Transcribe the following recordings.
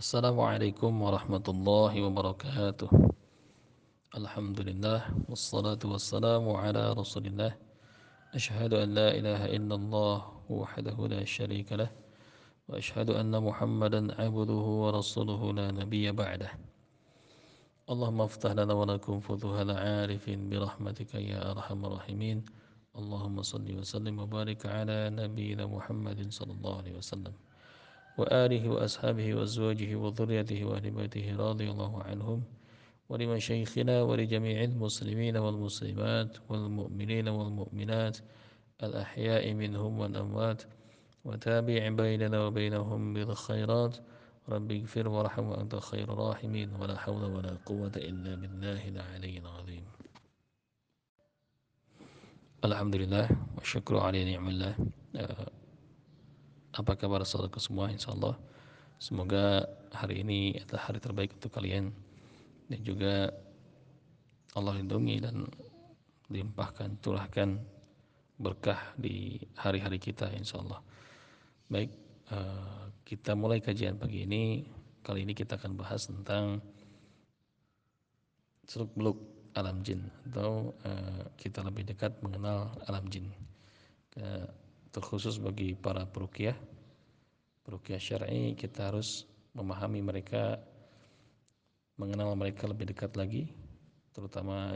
السلام عليكم ورحمة الله وبركاته. الحمد لله والصلاة والسلام على رسول الله. أشهد أن لا إله إلا الله وحده لا شريك له. وأشهد أن محمدا عبده ورسوله لا نبي بعده. اللهم افتح لنا ولكم فتوح العارف برحمتك يا أرحم الراحمين. اللهم صل وسلم وبارك على نبينا محمد صلى الله عليه وسلم. وآله وأصحابه وأزواجه وذريته وأهل بيته رضي الله عنهم ولمشايخنا ولجميع المسلمين والمسلمات والمؤمنين والمؤمنات الأحياء منهم والأموات وتابع بيننا وبينهم بالخيرات رب اغفر وارحم وأنت خير الراحمين ولا حول ولا قوة إلا بالله العلي العظيم. الحمد لله والشكر على نعم الله. Apa kabar saudaraku semua? Insyaallah. Semoga hari ini adalah hari terbaik untuk kalian. Dan juga Allah lindungi dan limpahkan, curahkan berkah di hari-hari kita insyaallah. Baik, eh, kita mulai kajian pagi ini. Kali ini kita akan bahas tentang Seluk beluk alam jin Atau eh, kita lebih dekat mengenal alam jin terkhusus bagi para perukiah. Perukiah syar'i kita harus memahami mereka mengenal mereka lebih dekat lagi terutama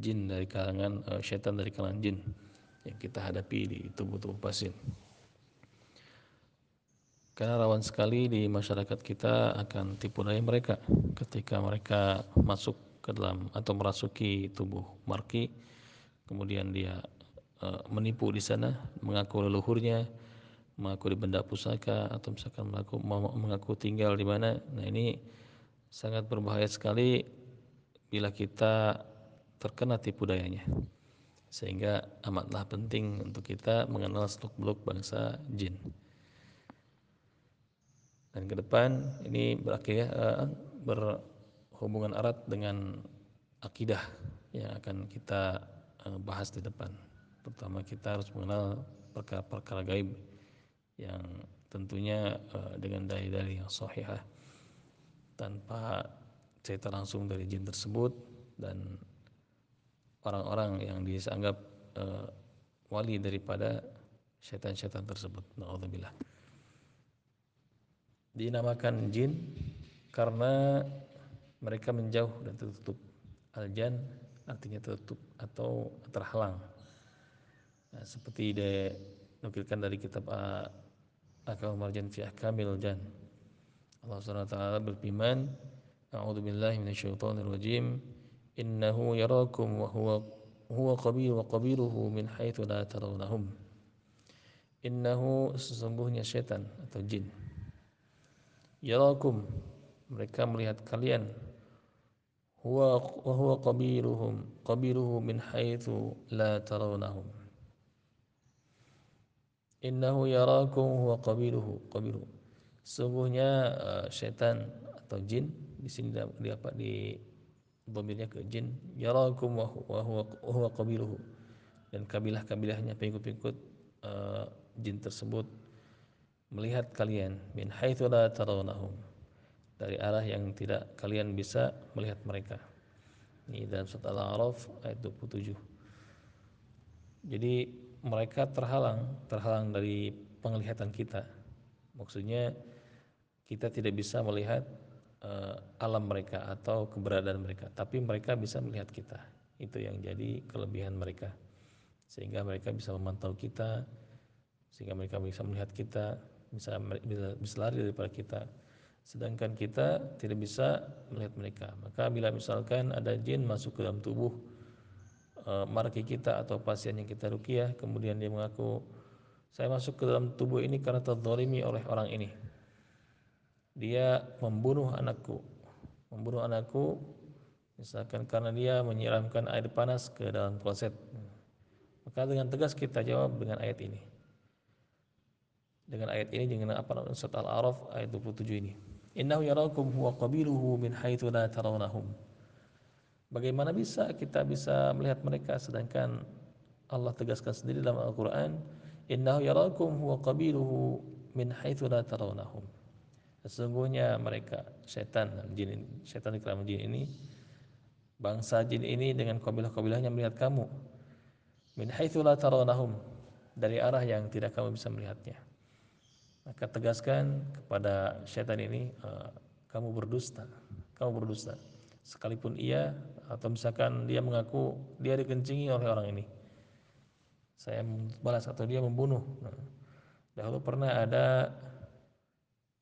jin dari kalangan uh, syaitan dari kalangan jin yang kita hadapi di tubuh-tubuh pasien. Karena rawan sekali di masyarakat kita akan tipu daya mereka ketika mereka masuk ke dalam atau merasuki tubuh marki kemudian dia Eh, menipu di sana, mengaku leluhurnya, mengaku di benda pusaka atau misalkan mengaku, mengaku tinggal di mana. Nah ini sangat berbahaya sekali bila kita terkena tipu dayanya. Sehingga amatlah penting untuk kita mengenal seluk beluk bangsa jin. Dan ke depan ini berakhir uh, berhubungan erat dengan akidah yang akan kita uh, bahas di depan pertama kita harus mengenal perkara-perkara gaib yang tentunya uh, dengan dalil-dalil yang sahihah tanpa cerita langsung dari jin tersebut dan orang-orang yang dianggap uh, wali daripada syaitan-syaitan tersebut. Nauzubillah. Dinamakan jin karena mereka menjauh dan tertutup. Aljan artinya tertutup atau terhalang Nah, seperti dinukilkan dari kitab Akal Marjan fi Ahkamil Jan. Allah Subhanahu wa taala berfirman, A'udzu billahi minasyaitonir rajim. Innahu yarakum wa huwa huwa qabil wa qabiluhu min haitsu la tarawnahum. Innahu sesungguhnya syaitan atau jin. Yarakum mereka melihat kalian huwa wa huwa qabiluhum qabiluhu min haitsu la tarawnahum innahu yarakum huwa qabiluhu qabiluhu. Sungguhnya uh, syaitan atau jin di sini di apa di dhamirnya ke jin. Yarakum wa huwa huwa qabiluhu. Dan kabilah-kabilahnya pengikut-pengikut uh, jin tersebut melihat kalian min haitsu la tarawnahum dari arah yang tidak kalian bisa melihat mereka. Ini dalam surat Al-A'raf ayat 27 jadi mereka terhalang, terhalang dari penglihatan kita. Maksudnya kita tidak bisa melihat uh, alam mereka atau keberadaan mereka, tapi mereka bisa melihat kita. Itu yang jadi kelebihan mereka. Sehingga mereka bisa memantau kita, sehingga mereka bisa melihat kita, bisa bisa, bisa lari daripada kita. Sedangkan kita tidak bisa melihat mereka. Maka bila misalkan ada jin masuk ke dalam tubuh uh, marki kita atau pasien yang kita rukiah kemudian dia mengaku saya masuk ke dalam tubuh ini karena terzalimi oleh orang ini. Dia membunuh anakku. Membunuh anakku misalkan karena dia menyiramkan air panas ke dalam kloset. Maka dengan tegas kita jawab dengan ayat ini. Dengan ayat ini dengan apa surat Al-A'raf ayat 27 ini. Innahu yarakum huwa qabiluhu min haitsu la tarawnahum Bagaimana bisa kita bisa melihat mereka? Sedangkan Allah tegaskan sendiri dalam Al-Qur'an, "Innahu yarakum huwa qabiluhu min haitsu la tarawnahum." sesungguhnya mereka setan jin setan di jin ini bangsa jin ini dengan kabilah-kabilahnya melihat kamu. Min haitsu la tarawnahum dari arah yang tidak kamu bisa melihatnya. Maka tegaskan kepada setan ini uh, kamu berdusta kamu berdusta. Sekalipun ia atau misalkan dia mengaku dia dikencingi oleh orang ini. Saya balas atau dia membunuh. Nah, dahulu pernah ada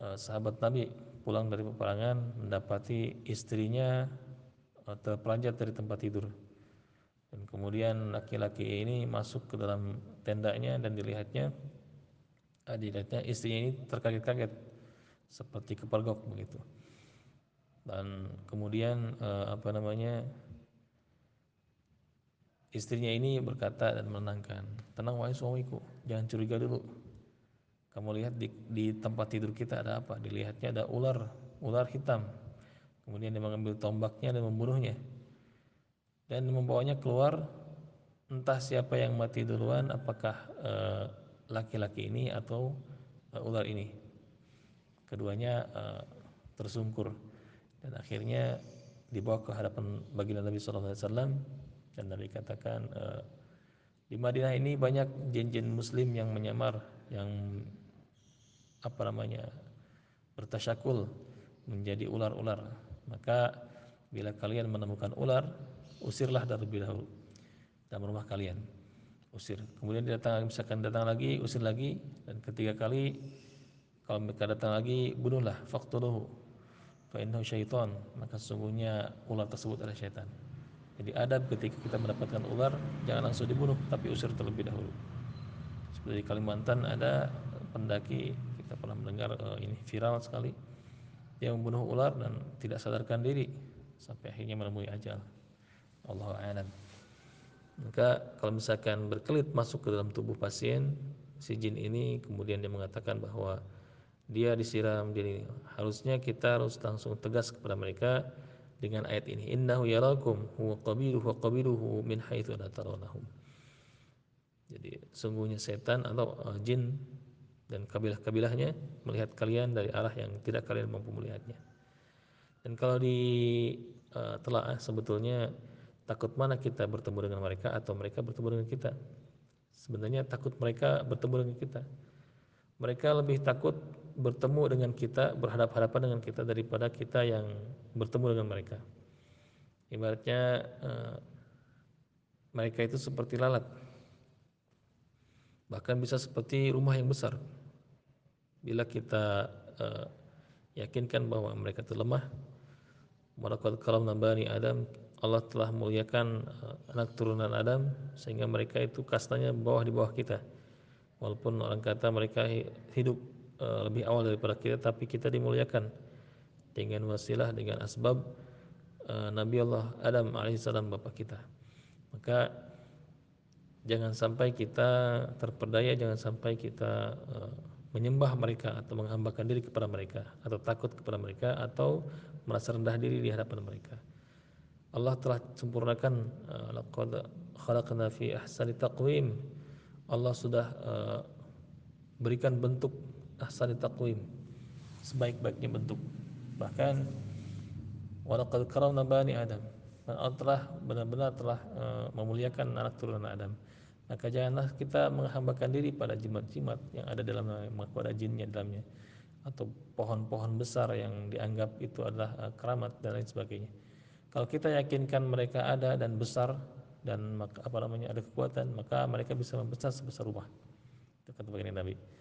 uh, sahabat Nabi pulang dari peperangan mendapati istrinya uh, terpelanjat dari tempat tidur. Dan kemudian laki-laki ini masuk ke dalam tendanya dan dilihatnya uh, dilihatnya istrinya ini terkaget-kaget. Seperti kepergok begitu dan kemudian uh, apa namanya istrinya ini berkata dan menenangkan tenang wahai suamiku jangan curiga dulu. Kamu lihat di, di tempat tidur kita ada apa? Dilihatnya ada ular ular hitam. Kemudian dia mengambil tombaknya dan membunuhnya. Dan membawanya keluar entah siapa yang mati duluan apakah eh, laki-laki uh, ini atau uh, ular ini. Keduanya uh, tersungkur dan akhirnya dibawa ke hadapan baginda Nabi Wasallam dan Nabi katakan e, di Madinah ini banyak jin-jin Muslim yang menyamar yang apa namanya bertasyakul menjadi ular-ular. Maka bila kalian menemukan ular usirlah dari dahulu dalam rumah kalian. Usir. Kemudian datang misalkan datang lagi usir lagi. Dan ketiga kali kalau mereka datang lagi bunuhlah faqtuluhu fa innahu syaitan. Maka sesungguhnya ular tersebut adalah syaitan. Jadi adab ketika kita mendapatkan ular jangan langsung dibunuh tapi usir terlebih dahulu. Seperti di Kalimantan ada pendaki kita pernah mendengar uh, ini viral sekali. Dia membunuh ular dan tidak sadarkan diri sampai akhirnya menemui ajal. Allah a'lam. Maka kalau misalkan berkelit masuk ke dalam tubuh pasien si jin ini kemudian dia mengatakan bahwa dia disiram jadi harusnya kita harus langsung tegas kepada mereka dengan ayat ini. Innahu yarakum huwa qabiluhu wa qabiluhu min haitsu la tarawnahum jadi sungguhnya setan atau uh, jin dan kabilah-kabilahnya melihat kalian dari arah yang tidak kalian mampu melihatnya. Dan kalau di uh, telah sebetulnya takut mana kita bertemu dengan mereka atau mereka bertemu dengan kita? Sebenarnya takut mereka bertemu dengan kita. Mereka lebih takut bertemu dengan kita, berhadap-hadapan dengan kita daripada kita yang bertemu dengan mereka. Ibaratnya uh, mereka itu seperti lalat. Bahkan bisa seperti rumah yang besar. Bila kita uh, yakinkan bahwa mereka itu lemah, Walaqad karamna bani Adam, Allah telah muliakan uh, anak turunan Adam sehingga mereka itu kastanya bawah di bawah kita walaupun orang kata mereka hidup uh, lebih awal daripada kita tapi kita dimuliakan dengan wasilah dengan asbab uh, Nabi Allah Adam alaihissalam bapa kita. Maka jangan sampai kita terpedaya jangan sampai kita uh, menyembah mereka atau menghambakan diri kepada mereka atau takut kepada mereka atau merasa rendah diri di hadapan mereka. Allah telah sempurnakan laqad khalaqna fi ahsani taqwim. Allah sudah berikan bentuk ahsani taqwim. Sebaik-baiknya bentuk. Bahkan walaqad karamna bani adam. Dan Allah telah benar-benar telah uh, memuliakan anak turunan Adam. Maka janganlah kita menghambakan diri pada jimat-jimat yang ada dalam pada jinnya dalamnya. Atau pohon-pohon besar yang dianggap itu adalah uh, keramat dan lain sebagainya. Kalau kita yakinkan mereka ada dan besar dan apa namanya ada kekuatan maka mereka bisa membesar sebesar rumah. Itu kata baginda Nabi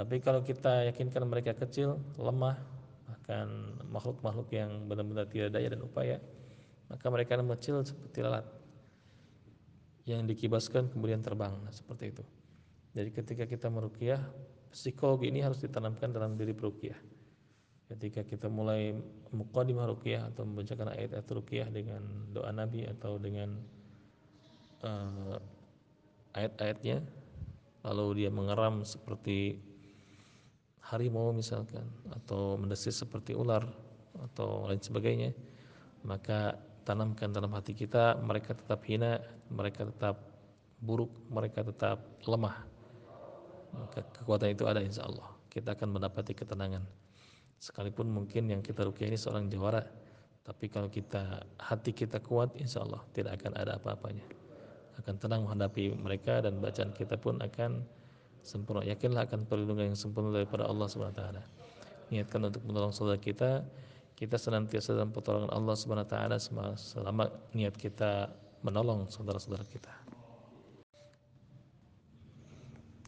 tapi kalau kita yakinkan mereka kecil lemah bahkan makhluk-makhluk yang benar-benar tidak daya dan upaya maka mereka kecil seperti lalat yang dikibaskan kemudian terbang nah, seperti itu. Jadi ketika kita meruqyah psikologi ini harus ditanamkan dalam diri peruqyah ketika kita mulai muqaddimah ruqyah atau membacakan ayat-ayat ruqyah dengan doa Nabi atau dengan uh, ayat-ayatnya lalu dia mengeram seperti harimau misalkan atau mendesis seperti ular atau lain sebagainya maka tanamkan dalam hati kita mereka tetap hina mereka tetap buruk mereka tetap lemah. Maka kekuatan itu ada insya Allah. Kita akan mendapati ketenangan. Sekalipun mungkin yang kita rukyah ini seorang jawara tapi kalau kita hati kita kuat insya Allah tidak akan ada apa-apanya. Akan tenang menghadapi mereka dan bacaan kita pun akan sempurna. Yakinlah akan perlindungan yang sempurna daripada Allah swt niatkan untuk menolong saudara kita. Kita senantiasa dalam pertolongan Allah swt selama niat kita menolong saudara-saudara kita.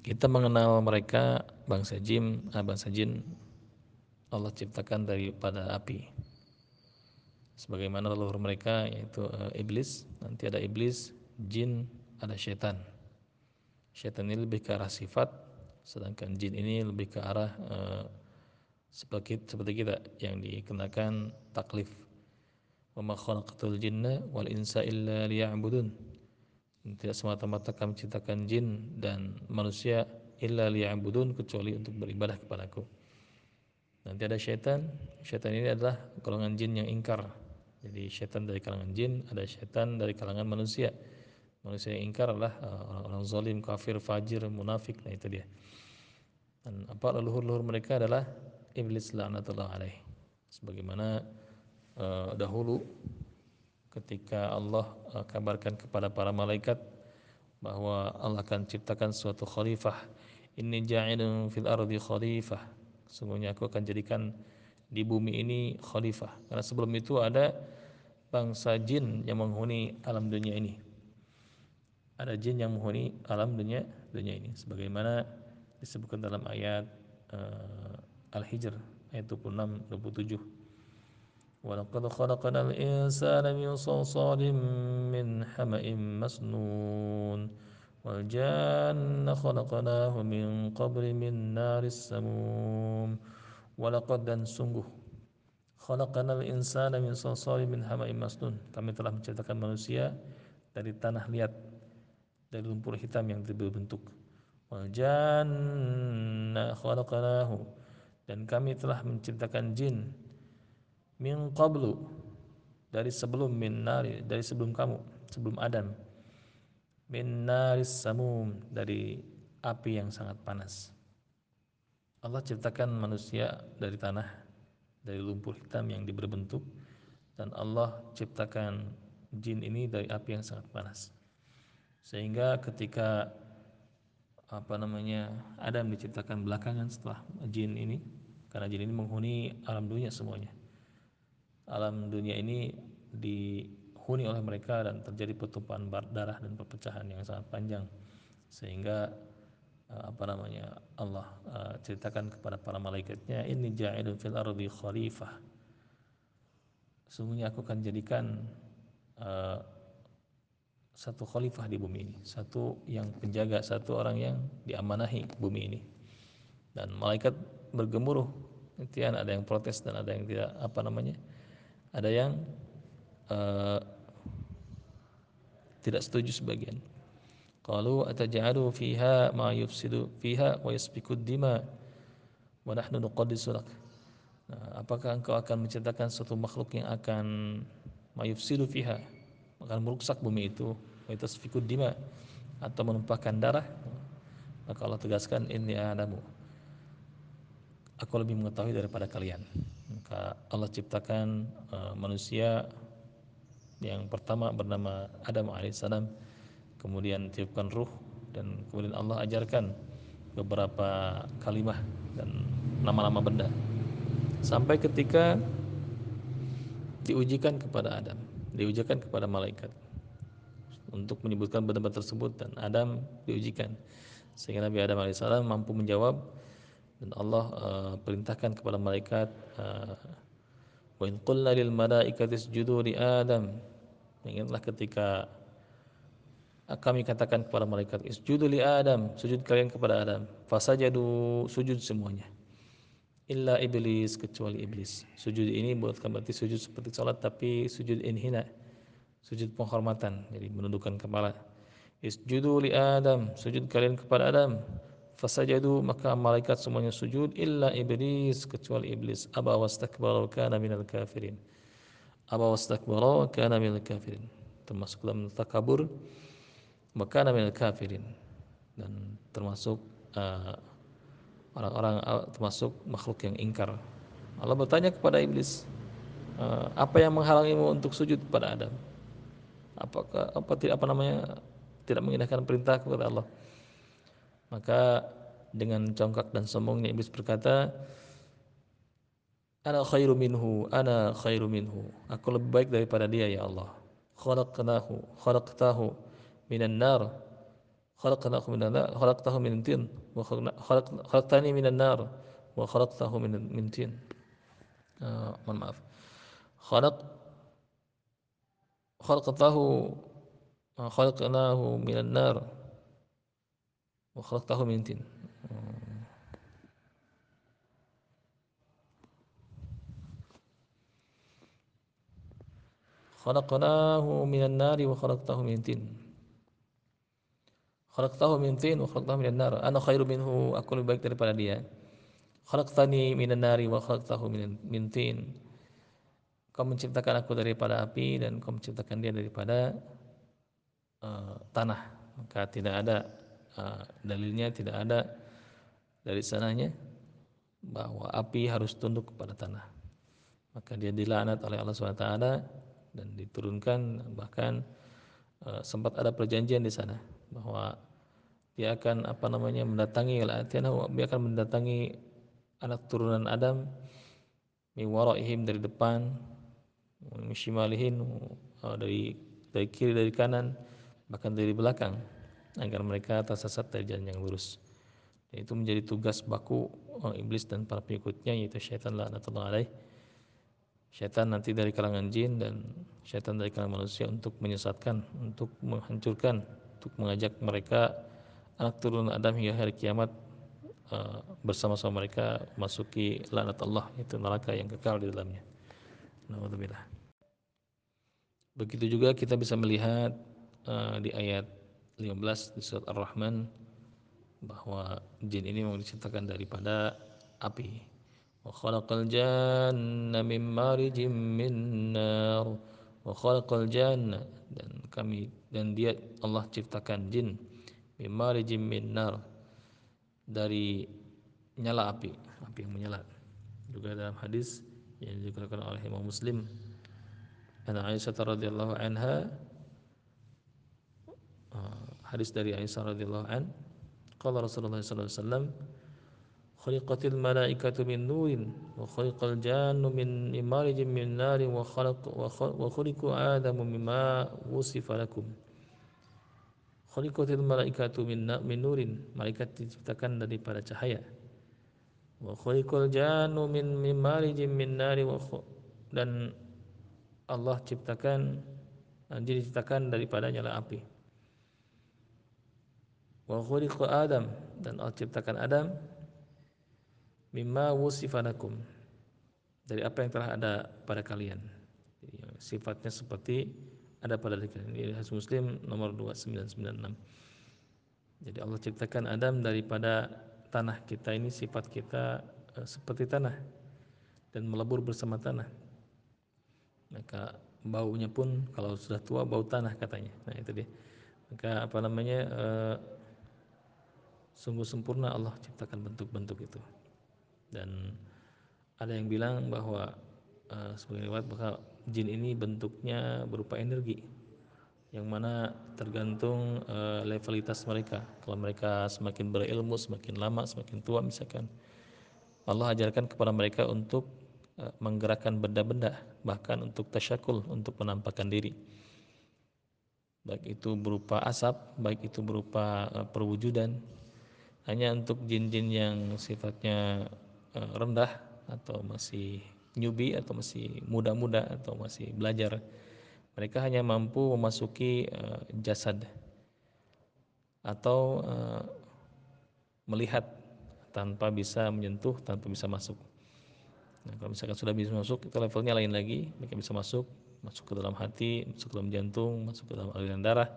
Kita mengenal mereka bangsa jin, ah, bangsa jin. Allah ciptakan daripada api. Sebagaimana leluhur mereka yaitu uh, iblis, nanti ada iblis, jin, ada syaitan. Syaitan ini lebih ke arah sifat, sedangkan jin ini lebih ke arah uh, seperti seperti kita yang dikenakan taklif. Wa jinna wal insa illa liya'budun tidak semata-mata kami ciptakan jin dan manusia illa liya'budun kecuali untuk beribadah kepadaku. Nanti ada syaitan. Syaitan ini adalah golongan jin yang ingkar. Jadi syaitan dari kalangan jin, ada syaitan dari kalangan manusia. Manusia yang ingkar adalah uh, orang-orang zalim, kafir, fajir, munafik. Nah itu dia. Dan apa leluhur-leluhur mereka adalah iblis la'natullah alaih. Sebagaimana uh, dahulu ketika Allah uh, kabarkan kepada para malaikat bahwa Allah akan ciptakan suatu khalifah inni ja'ilun fil ardi khalifah sungguhnya aku akan jadikan di bumi ini khalifah karena sebelum itu ada bangsa jin yang menghuni alam dunia ini ada jin yang menghuni alam dunia dunia ini. Sebagaimana disebutkan dalam ayat uh, Al-Hijr ayat 26 27 Walaqad al-insana min salsalin min hama'in masnun. Wal janna khalaqnahu min qabri min naris samum. Walaqad dan sungguh khalaqnal insana min salsalin min hama'in masnun. Kami telah menciptakan manusia dari tanah liat dari lumpur hitam yang berbentuk wal janna dan kami telah menciptakan jin min qablu dari sebelum min nari dari sebelum kamu sebelum Adam. Min naris samum dari api yang sangat panas. Allah ciptakan manusia dari tanah dari lumpur hitam yang berbentuk dan Allah ciptakan jin ini dari api yang sangat panas sehingga ketika apa namanya Adam diciptakan belakangan setelah jin ini karena jin ini menghuni alam dunia semuanya. Alam dunia ini dihuni oleh mereka dan terjadi pertumpahan darah dan perpecahan yang sangat panjang. Sehingga eh, apa namanya Allah uh, ceritakan kepada para malaikatnya ini ja'ilun fil ardi khalifah. Sungguhnya aku akan jadikan uh, satu khalifah di bumi ini satu yang penjaga satu orang yang diamanahi bumi ini. Dan malaikat bergemuruh kemudian ada yang protes dan ada yang tidak apa namanya ada yang uh, tidak setuju sebagian. Qalu ataj'alu fiha ma yufsidu fiha wa yasfiku dima wa nahnu nuqaddisu lak. Nah, apakah engkau akan menciptakan suatu makhluk yang akan ma yufsidu fiha akan merusak bumi itu wa yasfiku dima atau menumpahkan darah. Maka Allah tegaskan inni a'lamu. Aku lebih mengetahui daripada kalian. Maka Allah ciptakan uh, manusia yang pertama bernama Adam alaihissalam kemudian tiupkan ruh dan kemudian Allah ajarkan beberapa kalimah dan nama-nama benda. Sampai ketika diujikan kepada Adam diujikan kepada malaikat. Untuk menyebutkan benda-benda tersebut dan Adam diujikan. Sehingga Nabi Adam alaihissalam mampu menjawab dan Allah uh, perintahkan kepada malaikat uh, wa in qulna lil malaikati isjudu li adam. Ingatlah ketika kami katakan kepada malaikat isjudu li adam sujud kalian kepada adam. Fasajadu sujud semuanya illa iblis kecuali iblis. Sujud ini bukan berarti sujud seperti salat tapi sujud inhina sujud penghormatan jadi menundukkan kepala. Isjudu li adam sujud kalian kepada adam. Fasajadu maka malaikat semuanya sujud. Illa iblis kecuali iblis. Aba wastakbara wa kana minal kafirin. Aba wastakbara wa kana minal kafirin. Termasuk dalam takabur wa kana minal kafirin. Dan termasuk uh, orang-orang uh, termasuk makhluk yang ingkar Allah bertanya kepada iblis, eh, apa yang menghalangimu untuk sujud kepada Adam? Apakah apa tidak apa namanya tidak mengindahkan perintah kepada Allah? Maka dengan congkak dan sombongnya iblis berkata, Ana khairu minhu, ana khairu minhu. Aku lebih baik daripada dia ya Allah. Khalaqnahu, khalaqtahu minan nar. Khalaqnahu minan nar, khalaqtahu min tin. Wa khalaqtani minan nar wa khalaqtahu min min tin. Uh, mohon maaf. Khalaq khalaqtahu khalaqnahu minan nar wa khalaqtahu min tin. khalaqnahu minan nari wa khalaqtahu min tin khalaqtahu min tin wa khalaqtahu minan nar. Ana khairu minhu aku lebih baik daripada dia. Khalaqtani minan nari wa khalaqtahu min tin. Kau menciptakan aku daripada api dan kau menciptakan dia daripada uh, tanah. Maka tidak ada uh, dalilnya tidak ada dari sananya bahwa api harus tunduk kepada tanah. Maka dia dilaknat oleh Allah SWT dan diturunkan bahkan uh, sempat ada perjanjian di sana bahwa dia akan apa namanya mendatangi dia akan mendatangi anak turunan Adam min waraihim dari depan min uh, dari dari kiri dari kanan bahkan dari belakang agar mereka tersesat dari jalan yang lurus. Dan itu menjadi tugas baku uh, iblis dan para pengikutnya yaitu syaitan laknatullah alaih. Syaitan nanti dari kalangan jin dan syaitan dari kalangan manusia untuk menyesatkan, untuk menghancurkan, untuk mengajak mereka anak turun Adam hingga hari kiamat eh, bersama-sama mereka masuki lanat Allah itu neraka yang kekal di dalamnya. Nauzubillah. Begitu juga kita bisa melihat eh, di ayat 15 di surat Ar-Rahman bahwa jin ini memang diciptakan daripada api. Wa khalaqal janna min marijim min nar. Wa dan kami dan dia Allah ciptakan jin. Min marijim min dari nyala api. Api yang menyala. Juga dalam hadis yang dikatakan oleh Imam Muslim. An Aisyah radhiyallahu anha. Uh, hadis dari Aisyah radhiyallahu an. Qala Rasulullah sallallahu alaihi wasallam khuliqatil malaikatu min nurin wa khuliqal jannu min marijin min narin wa khalaq wa khuliqu adamu mimma wusifa lakum. Khuliqatil malaikatu min min nurin malaikat diciptakan daripada cahaya. Wa khuliqal jannu min min marijin min narin wa dan Allah ciptakan jin diciptakan daripada nyala api. Wa khuliqa Adam dan Allah ciptakan Adam mimma wusifanakum dari apa yang telah ada pada kalian. Jadi, sifatnya seperti ada pada kalian. Ini hadis muslim nomor 2996 jadi Allah ciptakan Adam daripada tanah kita ini sifat kita uh, seperti tanah. Dan melebur bersama tanah. Maka baunya pun kalau sudah tua bau tanah katanya. Nah itu dia. Maka apa namanya uh, sungguh sempurna Allah ciptakan bentuk-bentuk itu dan ada yang bilang bahwa uh, sebagai riwayat bahwa jin ini bentuknya berupa energi yang mana tergantung uh, levelitas mereka. Kalau mereka semakin berilmu semakin lama semakin tua misalkan Allah ajarkan kepada mereka untuk uh, menggerakkan benda-benda bahkan untuk tasyakul untuk menampakkan diri. Baik itu berupa asap baik itu berupa uh, perwujudan. Hanya untuk jin-jin yang sifatnya Eh, rendah atau masih newbie atau masih muda-muda atau masih belajar. Mereka hanya mampu memasuki uh, jasad atau uh, melihat tanpa bisa menyentuh tanpa bisa masuk. Nah, kalau misalkan sudah bisa masuk itu levelnya lain lagi. Mereka bisa masuk masuk ke dalam hati masuk ke dalam jantung masuk ke dalam aliran darah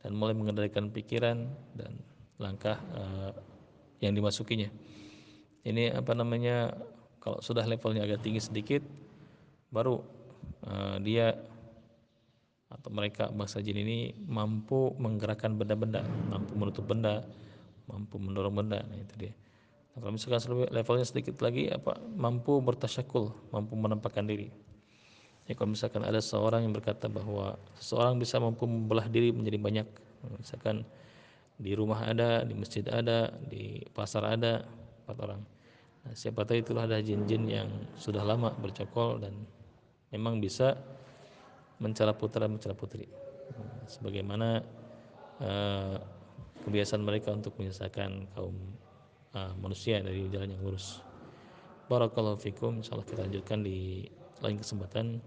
dan mulai mengendalikan pikiran dan langkah uh, yang dimasukinya ini apa namanya kalau sudah levelnya agak tinggi sedikit baru uh, dia atau mereka bangsa jin ini mampu menggerakkan benda-benda, mampu menutup benda, mampu mendorong benda. Nah itu dia. Nah, kalau misalkan levelnya sedikit lagi apa mampu bertasyakul, mampu menampakkan diri. Ya, kalau misalkan ada seorang yang berkata bahwa seseorang bisa mampu membelah diri menjadi banyak, misalkan di rumah ada, di masjid ada, di pasar ada, empat orang. Nah, siapa tahu itulah ada jin-jin yang sudah lama bercokol dan memang bisa mencela putra mencela putri. Sebagaimana uh, kebiasaan mereka untuk menyesatkan kaum uh, manusia dari jalan yang lurus. Barakallahu fikum. Insyaallah kita lanjutkan di lain kesempatan.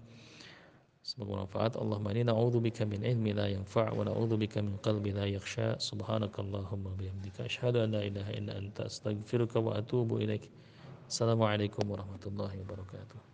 سبحانك ونفعت اللهم إني نعوذ بك من علم لا ينفع ونعوذ بك من قلب لا يخشى سبحانك اللهم وبحمدك أشهد أن لا إله إلا أنت أستغفرك وأتوب إليك السلام عليكم ورحمة الله وبركاته